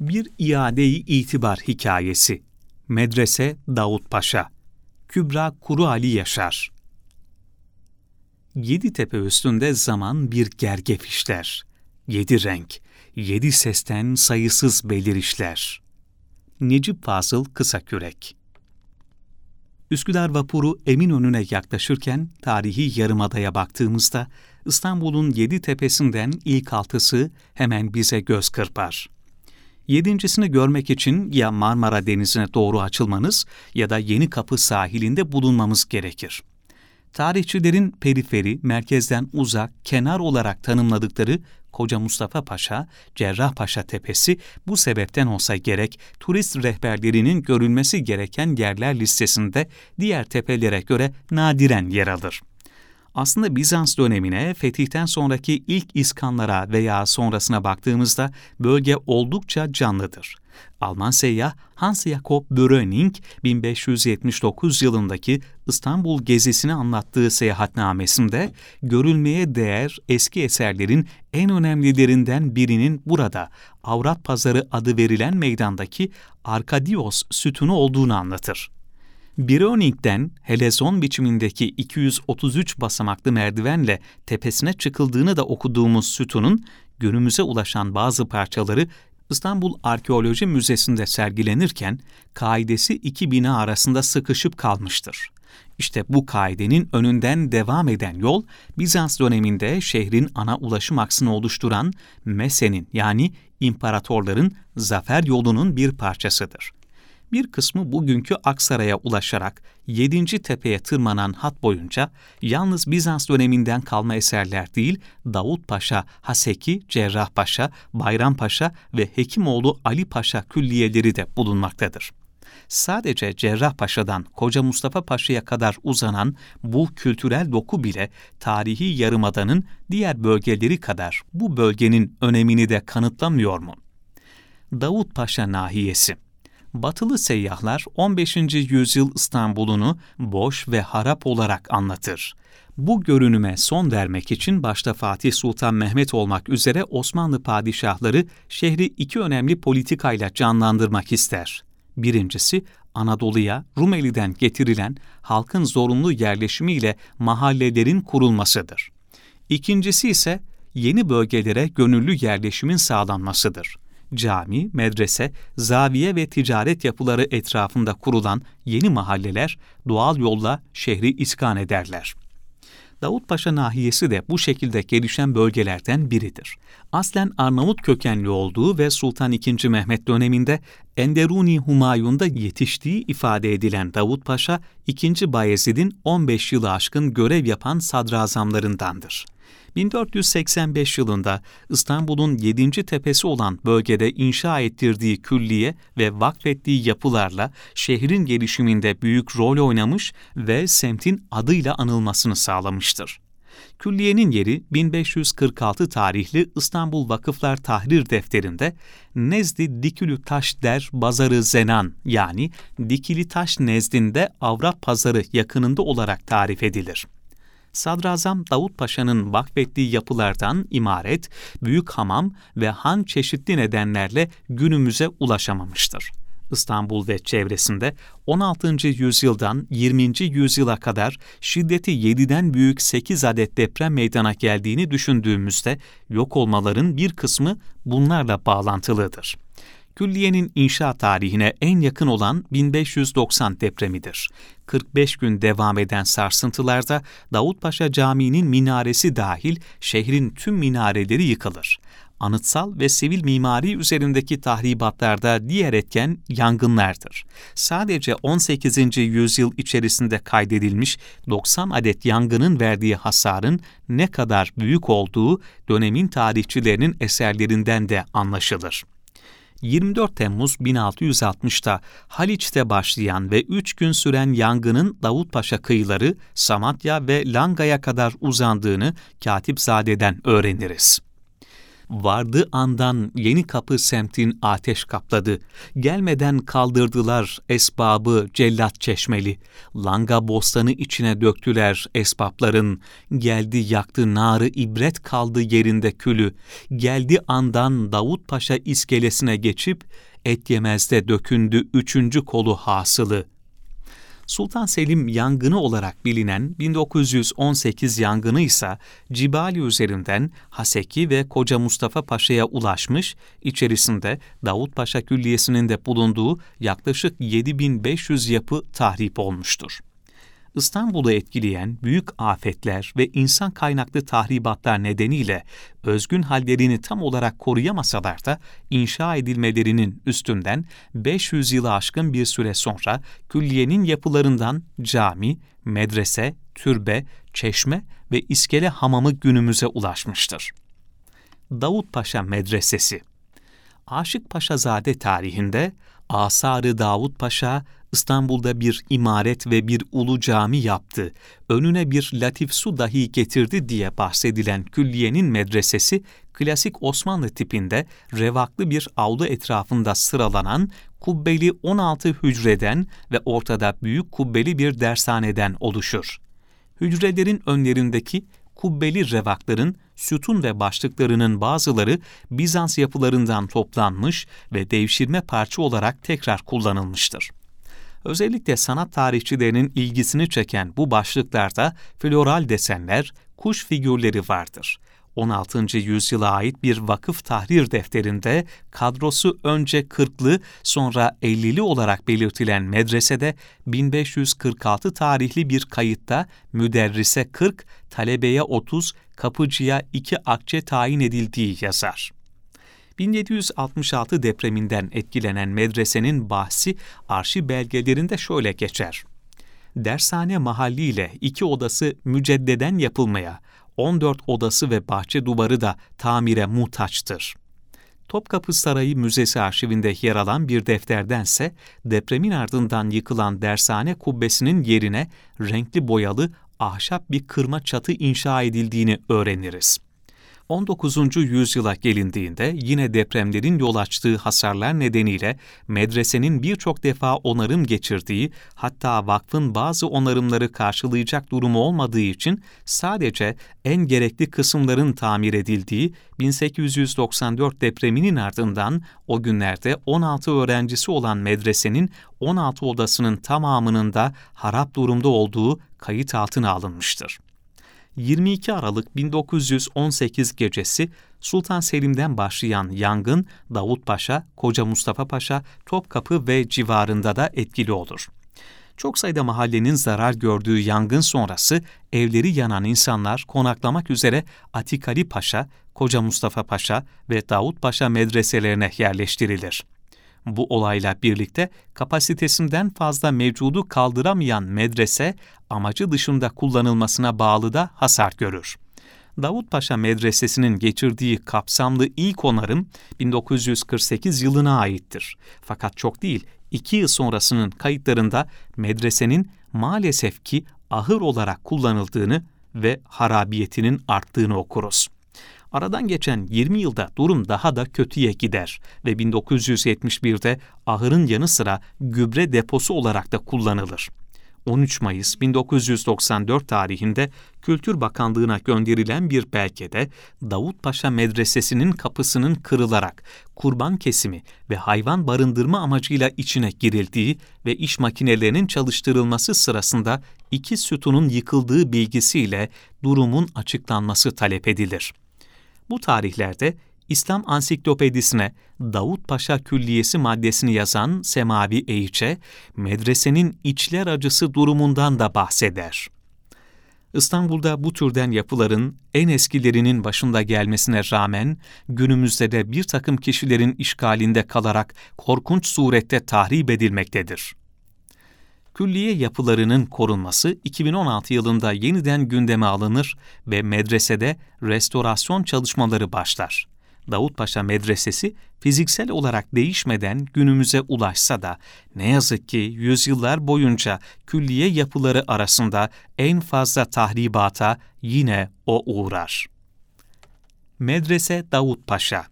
Bir iade-i itibar hikayesi. Medrese Davut Paşa. Kübra Kuru Ali Yaşar. Yedi tepe üstünde zaman bir gergef işler. Yedi renk, yedi sesten sayısız belirişler. Necip Fazıl Kısakürek Üsküdar vapuru Eminönü'ne yaklaşırken tarihi yarımadaya baktığımızda İstanbul'un yedi tepesinden ilk altısı hemen bize göz kırpar. Yedincisini görmek için ya Marmara Denizi'ne doğru açılmanız ya da Yeni Kapı sahilinde bulunmamız gerekir. Tarihçilerin periferi, merkezden uzak, kenar olarak tanımladıkları Koca Mustafa Paşa, Cerrahpaşa Tepesi bu sebepten olsa gerek turist rehberlerinin görülmesi gereken yerler listesinde diğer tepelere göre nadiren yer alır aslında Bizans dönemine, fetihten sonraki ilk iskanlara veya sonrasına baktığımızda bölge oldukça canlıdır. Alman seyyah Hans Jakob Bröning 1579 yılındaki İstanbul gezisini anlattığı seyahatnamesinde görülmeye değer eski eserlerin en önemlilerinden birinin burada Avrat Pazarı adı verilen meydandaki Arkadios sütunu olduğunu anlatır. Bironing'den helezon biçimindeki 233 basamaklı merdivenle tepesine çıkıldığını da okuduğumuz sütunun günümüze ulaşan bazı parçaları İstanbul Arkeoloji Müzesi'nde sergilenirken kaidesi iki bina arasında sıkışıp kalmıştır. İşte bu kaidenin önünden devam eden yol Bizans döneminde şehrin ana ulaşım aksını oluşturan Mese'nin yani imparatorların zafer yolunun bir parçasıdır bir kısmı bugünkü Aksaray'a ulaşarak 7. tepeye tırmanan hat boyunca yalnız Bizans döneminden kalma eserler değil, Davut Paşa, Haseki, Cerrahpaşa, Bayrampaşa ve Hekimoğlu Ali Paşa külliyeleri de bulunmaktadır. Sadece Cerrahpaşa'dan Koca Mustafa Paşa'ya kadar uzanan bu kültürel doku bile tarihi yarımadanın diğer bölgeleri kadar bu bölgenin önemini de kanıtlamıyor mu? Davut Paşa nahiyesi batılı seyyahlar 15. yüzyıl İstanbul'unu boş ve harap olarak anlatır. Bu görünüme son vermek için başta Fatih Sultan Mehmet olmak üzere Osmanlı padişahları şehri iki önemli politikayla canlandırmak ister. Birincisi, Anadolu'ya Rumeli'den getirilen halkın zorunlu yerleşimiyle mahallelerin kurulmasıdır. İkincisi ise yeni bölgelere gönüllü yerleşimin sağlanmasıdır cami, medrese, zaviye ve ticaret yapıları etrafında kurulan yeni mahalleler doğal yolla şehri iskan ederler. Davutpaşa nahiyesi de bu şekilde gelişen bölgelerden biridir. Aslen Arnavut kökenli olduğu ve Sultan II. Mehmet döneminde Enderuni Humayun'da yetiştiği ifade edilen Davut Paşa, II. Bayezid'in 15 yılı aşkın görev yapan sadrazamlarındandır. 1485 yılında İstanbul'un 7. tepesi olan bölgede inşa ettirdiği külliye ve vakfettiği yapılarla şehrin gelişiminde büyük rol oynamış ve semtin adıyla anılmasını sağlamıştır. Külliyenin yeri 1546 tarihli İstanbul Vakıflar Tahrir Defteri'nde Nezdi Dikülü Taş der Bazarı Zenan yani Dikili Taş nezdinde Avrat Pazarı yakınında olarak tarif edilir. Sadrazam Davut Paşa'nın vakfettiği yapılardan imaret, büyük hamam ve han çeşitli nedenlerle günümüze ulaşamamıştır. İstanbul ve çevresinde 16. yüzyıldan 20. yüzyıla kadar şiddeti 7'den büyük 8 adet deprem meydana geldiğini düşündüğümüzde yok olmaların bir kısmı bunlarla bağlantılıdır külliyenin inşa tarihine en yakın olan 1590 depremidir. 45 gün devam eden sarsıntılarda Davutpaşa Camii'nin minaresi dahil şehrin tüm minareleri yıkılır. Anıtsal ve sivil mimari üzerindeki tahribatlarda diğer etken yangınlardır. Sadece 18. yüzyıl içerisinde kaydedilmiş 90 adet yangının verdiği hasarın ne kadar büyük olduğu dönemin tarihçilerinin eserlerinden de anlaşılır. 24 Temmuz 1660'ta Haliç'te başlayan ve 3 gün süren yangının Davutpaşa kıyıları, Samatya ve Langa'ya kadar uzandığını Katipzade'den öğreniriz. Vardı andan yeni kapı semtin ateş kapladı. Gelmeden kaldırdılar esbabı cellat çeşmeli. Langa bostanı içine döktüler esbapların. Geldi yaktı narı ibret kaldı yerinde külü. Geldi andan Davut Paşa iskelesine geçip et yemezde dökündü üçüncü kolu hasılı.'' Sultan Selim yangını olarak bilinen 1918 yangını ise Cibali üzerinden Haseki ve Koca Mustafa Paşa'ya ulaşmış, içerisinde Davut Paşa Külliyesi'nin de bulunduğu yaklaşık 7500 yapı tahrip olmuştur. İstanbul'u etkileyen büyük afetler ve insan kaynaklı tahribatlar nedeniyle özgün hallerini tam olarak koruyamasalar da inşa edilmelerinin üstünden 500 yılı aşkın bir süre sonra külliyenin yapılarından cami, medrese, türbe, çeşme ve iskele hamamı günümüze ulaşmıştır. Davut Paşa Medresesi Aşık Paşazade tarihinde Asarı Davut Paşa İstanbul'da bir imaret ve bir ulu cami yaptı, önüne bir latif su dahi getirdi diye bahsedilen külliyenin medresesi, klasik Osmanlı tipinde revaklı bir avlu etrafında sıralanan kubbeli 16 hücreden ve ortada büyük kubbeli bir dershaneden oluşur. Hücrelerin önlerindeki kubbeli revakların sütun ve başlıklarının bazıları Bizans yapılarından toplanmış ve devşirme parça olarak tekrar kullanılmıştır. Özellikle sanat tarihçilerinin ilgisini çeken bu başlıklarda floral desenler, kuş figürleri vardır. 16. yüzyıla ait bir vakıf tahrir defterinde kadrosu önce 40'lı sonra 50'li olarak belirtilen medresede 1546 tarihli bir kayıtta müderrise 40, talebeye 30, kapıcıya 2 akçe tayin edildiği yazar. 1766 depreminden etkilenen medresenin bahsi arşiv belgelerinde şöyle geçer. Dershane mahalliyle iki odası müceddeden yapılmaya, 14 odası ve bahçe duvarı da tamire muhtaçtır. Topkapı Sarayı Müzesi arşivinde yer alan bir defterdense depremin ardından yıkılan dershane kubbesinin yerine renkli boyalı ahşap bir kırma çatı inşa edildiğini öğreniriz. 19. yüzyıla gelindiğinde yine depremlerin yol açtığı hasarlar nedeniyle medresenin birçok defa onarım geçirdiği, hatta vakfın bazı onarımları karşılayacak durumu olmadığı için sadece en gerekli kısımların tamir edildiği 1894 depreminin ardından o günlerde 16 öğrencisi olan medresenin 16 odasının tamamının da harap durumda olduğu kayıt altına alınmıştır. 22 Aralık 1918 gecesi Sultan Selim'den başlayan yangın Davut Paşa, Koca Mustafa Paşa, Topkapı ve civarında da etkili olur. Çok sayıda mahallenin zarar gördüğü yangın sonrası evleri yanan insanlar konaklamak üzere Atikali Paşa, Koca Mustafa Paşa ve Davut Paşa medreselerine yerleştirilir. Bu olayla birlikte kapasitesinden fazla mevcudu kaldıramayan medrese amacı dışında kullanılmasına bağlı da hasar görür. Davutpaşa Medresesi'nin geçirdiği kapsamlı ilk onarım 1948 yılına aittir. Fakat çok değil, iki yıl sonrasının kayıtlarında medresenin maalesef ki ahır olarak kullanıldığını ve harabiyetinin arttığını okuruz. Aradan geçen 20 yılda durum daha da kötüye gider ve 1971'de ahırın yanı sıra gübre deposu olarak da kullanılır. 13 Mayıs 1994 tarihinde Kültür Bakanlığı'na gönderilen bir belgede Davutpaşa Medresesi'nin kapısının kırılarak kurban kesimi ve hayvan barındırma amacıyla içine girildiği ve iş makinelerinin çalıştırılması sırasında iki sütunun yıkıldığı bilgisiyle durumun açıklanması talep edilir. Bu tarihlerde İslam Ansiklopedisine Davut Paşa Külliyesi maddesini yazan Semavi Eyçe, medresenin içler acısı durumundan da bahseder. İstanbul'da bu türden yapıların en eskilerinin başında gelmesine rağmen günümüzde de bir takım kişilerin işgalinde kalarak korkunç surette tahrip edilmektedir külliye yapılarının korunması 2016 yılında yeniden gündeme alınır ve medresede restorasyon çalışmaları başlar. Davutpaşa Medresesi fiziksel olarak değişmeden günümüze ulaşsa da ne yazık ki yüzyıllar boyunca külliye yapıları arasında en fazla tahribata yine o uğrar. Medrese Davut Paşa.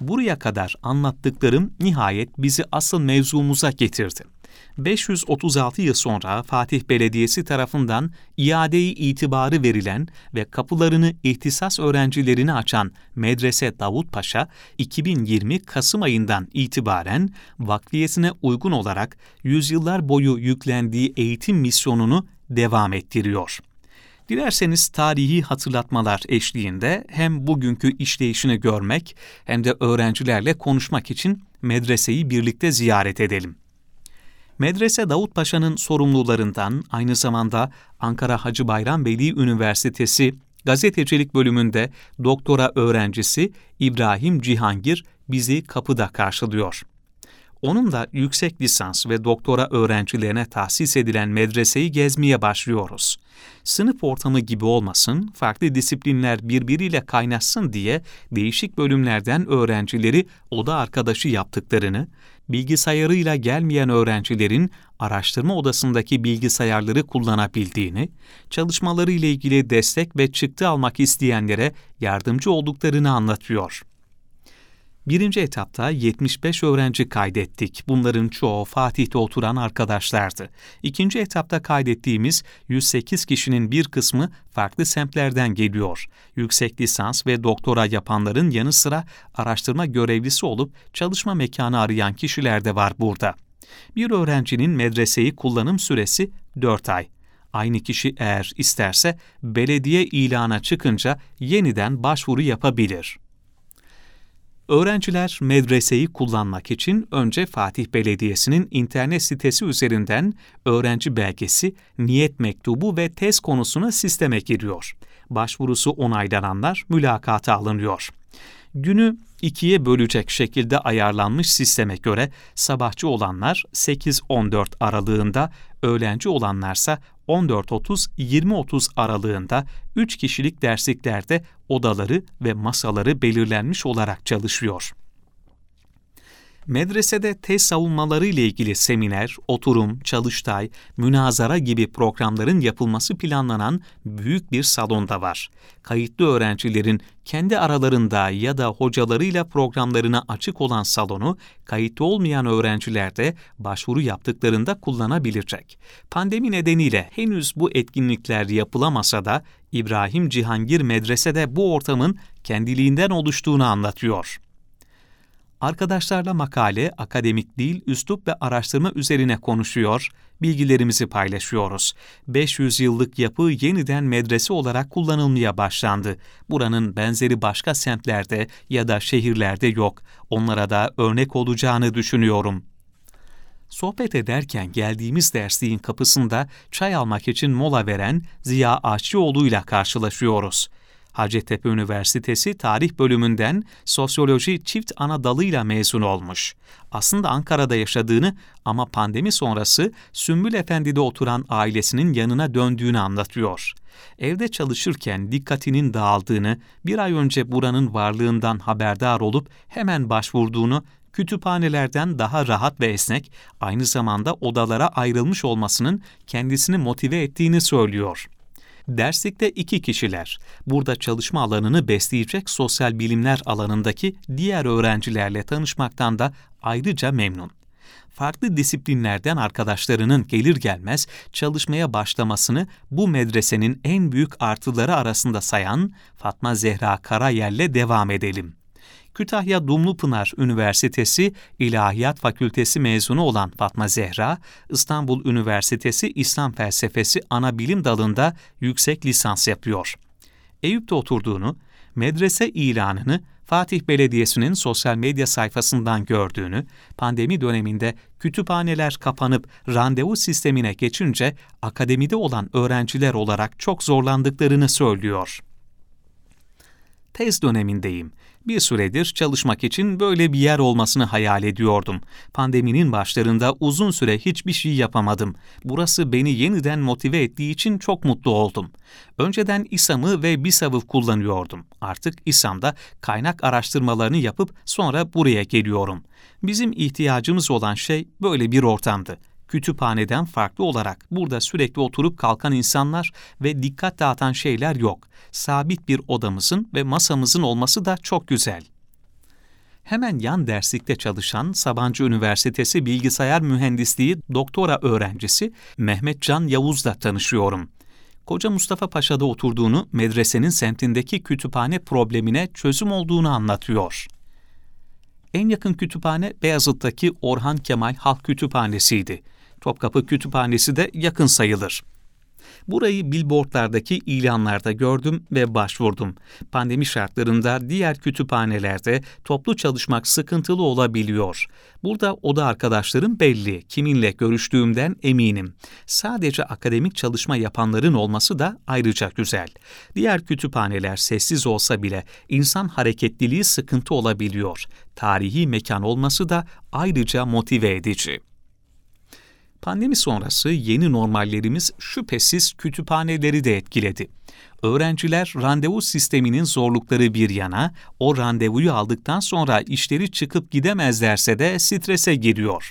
Buraya kadar anlattıklarım nihayet bizi asıl mevzumuza getirdi. 536 yıl sonra Fatih Belediyesi tarafından iade-i itibarı verilen ve kapılarını ihtisas öğrencilerine açan Medrese Davut Paşa, 2020 Kasım ayından itibaren vakfiyesine uygun olarak yüzyıllar boyu yüklendiği eğitim misyonunu devam ettiriyor. Dilerseniz tarihi hatırlatmalar eşliğinde hem bugünkü işleyişini görmek hem de öğrencilerle konuşmak için medreseyi birlikte ziyaret edelim. Medrese Davut Paşa'nın sorumlularından aynı zamanda Ankara Hacı Bayram Veli Üniversitesi gazetecilik bölümünde doktora öğrencisi İbrahim Cihangir bizi kapıda karşılıyor. Onunla yüksek lisans ve doktora öğrencilerine tahsis edilen medreseyi gezmeye başlıyoruz. Sınıf ortamı gibi olmasın, farklı disiplinler birbiriyle kaynaşsın diye değişik bölümlerden öğrencileri oda arkadaşı yaptıklarını, bilgisayarıyla gelmeyen öğrencilerin araştırma odasındaki bilgisayarları kullanabildiğini, çalışmaları ile ilgili destek ve çıktı almak isteyenlere yardımcı olduklarını anlatıyor. Birinci etapta 75 öğrenci kaydettik. Bunların çoğu Fatih'te oturan arkadaşlardı. İkinci etapta kaydettiğimiz 108 kişinin bir kısmı farklı semtlerden geliyor. Yüksek lisans ve doktora yapanların yanı sıra araştırma görevlisi olup çalışma mekanı arayan kişiler de var burada. Bir öğrencinin medreseyi kullanım süresi 4 ay. Aynı kişi eğer isterse belediye ilana çıkınca yeniden başvuru yapabilir. Öğrenciler medreseyi kullanmak için önce Fatih Belediyesi'nin internet sitesi üzerinden öğrenci belgesi, niyet mektubu ve test konusunu sisteme giriyor. Başvurusu onaylananlar mülakata alınıyor. Günü ikiye bölecek şekilde ayarlanmış sisteme göre sabahçı olanlar 8-14 aralığında, öğlenci olanlarsa 14.30-20.30 aralığında 3 kişilik dersliklerde odaları ve masaları belirlenmiş olarak çalışıyor. Medresede tez savunmaları ile ilgili seminer, oturum, çalıştay, münazara gibi programların yapılması planlanan büyük bir salonda var. Kayıtlı öğrencilerin kendi aralarında ya da hocalarıyla programlarına açık olan salonu, kayıtlı olmayan öğrenciler de başvuru yaptıklarında kullanabilecek. Pandemi nedeniyle henüz bu etkinlikler yapılamasa da İbrahim Cihangir Medrese'de bu ortamın kendiliğinden oluştuğunu anlatıyor. Arkadaşlarla makale, akademik dil, üslup ve araştırma üzerine konuşuyor, bilgilerimizi paylaşıyoruz. 500 yıllık yapı yeniden medrese olarak kullanılmaya başlandı. Buranın benzeri başka semtlerde ya da şehirlerde yok. Onlara da örnek olacağını düşünüyorum. Sohbet ederken geldiğimiz dersliğin kapısında çay almak için mola veren Ziya Aşçıoğlu ile karşılaşıyoruz. Hacettepe Üniversitesi Tarih Bölümünden Sosyoloji çift ana dalıyla mezun olmuş. Aslında Ankara'da yaşadığını ama pandemi sonrası Sümbül Efendi'de oturan ailesinin yanına döndüğünü anlatıyor. Evde çalışırken dikkatinin dağıldığını, bir ay önce buranın varlığından haberdar olup hemen başvurduğunu kütüphanelerden daha rahat ve esnek, aynı zamanda odalara ayrılmış olmasının kendisini motive ettiğini söylüyor. Derslikte iki kişiler. Burada çalışma alanını besleyecek sosyal bilimler alanındaki diğer öğrencilerle tanışmaktan da ayrıca memnun. Farklı disiplinlerden arkadaşlarının gelir gelmez çalışmaya başlamasını bu medresenin en büyük artıları arasında sayan Fatma Zehra Karayel'le devam edelim. Kütahya Dumlupınar Üniversitesi İlahiyat Fakültesi mezunu olan Fatma Zehra, İstanbul Üniversitesi İslam Felsefesi ana bilim dalında yüksek lisans yapıyor. Eyüp'te oturduğunu, medrese ilanını Fatih Belediyesi'nin sosyal medya sayfasından gördüğünü, pandemi döneminde kütüphaneler kapanıp randevu sistemine geçince akademide olan öğrenciler olarak çok zorlandıklarını söylüyor. Tez dönemindeyim. Bir süredir çalışmak için böyle bir yer olmasını hayal ediyordum. Pandeminin başlarında uzun süre hiçbir şey yapamadım. Burası beni yeniden motive ettiği için çok mutlu oldum. Önceden İSAM'ı ve BİSAV'ı kullanıyordum. Artık İSAM'da kaynak araştırmalarını yapıp sonra buraya geliyorum. Bizim ihtiyacımız olan şey böyle bir ortamdı. Kütüphaneden farklı olarak burada sürekli oturup kalkan insanlar ve dikkat dağıtan şeyler yok. Sabit bir odamızın ve masamızın olması da çok güzel. Hemen yan derslikte çalışan Sabancı Üniversitesi Bilgisayar Mühendisliği doktora öğrencisi Mehmet Can Yavuz'la tanışıyorum. Koca Mustafa Paşa'da oturduğunu medresenin semtindeki kütüphane problemine çözüm olduğunu anlatıyor. En yakın kütüphane Beyazıt'taki Orhan Kemal Halk Kütüphanesi'ydi. Topkapı Kütüphanesi de yakın sayılır. Burayı billboardlardaki ilanlarda gördüm ve başvurdum. Pandemi şartlarında diğer kütüphanelerde toplu çalışmak sıkıntılı olabiliyor. Burada oda arkadaşlarım belli, kiminle görüştüğümden eminim. Sadece akademik çalışma yapanların olması da ayrıca güzel. Diğer kütüphaneler sessiz olsa bile insan hareketliliği sıkıntı olabiliyor. Tarihi mekan olması da ayrıca motive edici. Pandemi sonrası yeni normallerimiz şüphesiz kütüphaneleri de etkiledi. Öğrenciler randevu sisteminin zorlukları bir yana, o randevuyu aldıktan sonra işleri çıkıp gidemezlerse de strese giriyor.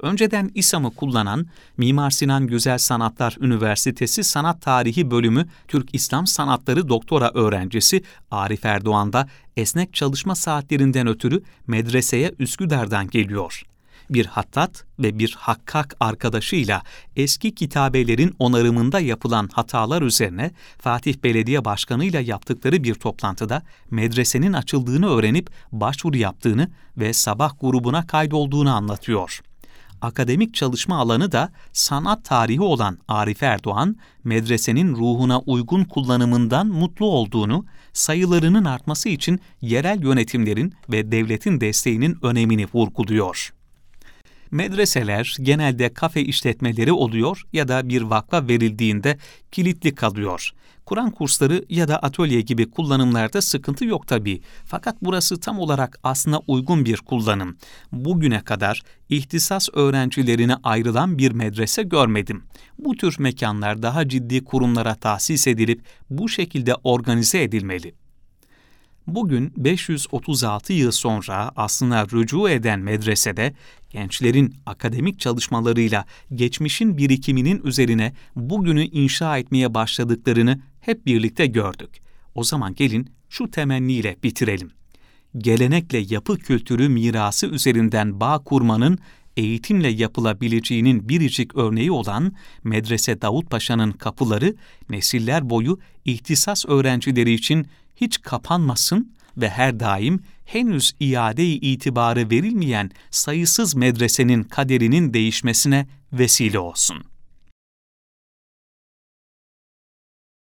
Önceden İSAM'ı kullanan Mimar Sinan Güzel Sanatlar Üniversitesi Sanat Tarihi Bölümü Türk İslam Sanatları Doktora öğrencisi Arif Erdoğan da esnek çalışma saatlerinden ötürü medreseye Üsküdar'dan geliyor bir hattat ve bir hakkak arkadaşıyla eski kitabelerin onarımında yapılan hatalar üzerine Fatih Belediye Başkanı ile yaptıkları bir toplantıda medresenin açıldığını öğrenip başvuru yaptığını ve sabah grubuna kaydolduğunu anlatıyor. Akademik çalışma alanı da sanat tarihi olan Arif Erdoğan, medresenin ruhuna uygun kullanımından mutlu olduğunu, sayılarının artması için yerel yönetimlerin ve devletin desteğinin önemini vurguluyor. Medreseler genelde kafe işletmeleri oluyor ya da bir vakfa verildiğinde kilitli kalıyor. Kur'an kursları ya da atölye gibi kullanımlarda sıkıntı yok tabii. Fakat burası tam olarak aslına uygun bir kullanım. Bugüne kadar ihtisas öğrencilerine ayrılan bir medrese görmedim. Bu tür mekanlar daha ciddi kurumlara tahsis edilip bu şekilde organize edilmeli. Bugün 536 yıl sonra aslına rücu eden medresede gençlerin akademik çalışmalarıyla geçmişin birikiminin üzerine bugünü inşa etmeye başladıklarını hep birlikte gördük. O zaman gelin şu temenniyle bitirelim. Gelenekle yapı kültürü mirası üzerinden bağ kurmanın eğitimle yapılabileceğinin biricik örneği olan Medrese Davut Paşa'nın kapıları nesiller boyu ihtisas öğrencileri için hiç kapanmasın ve her daim henüz iade-i itibarı verilmeyen sayısız medresenin kaderinin değişmesine vesile olsun.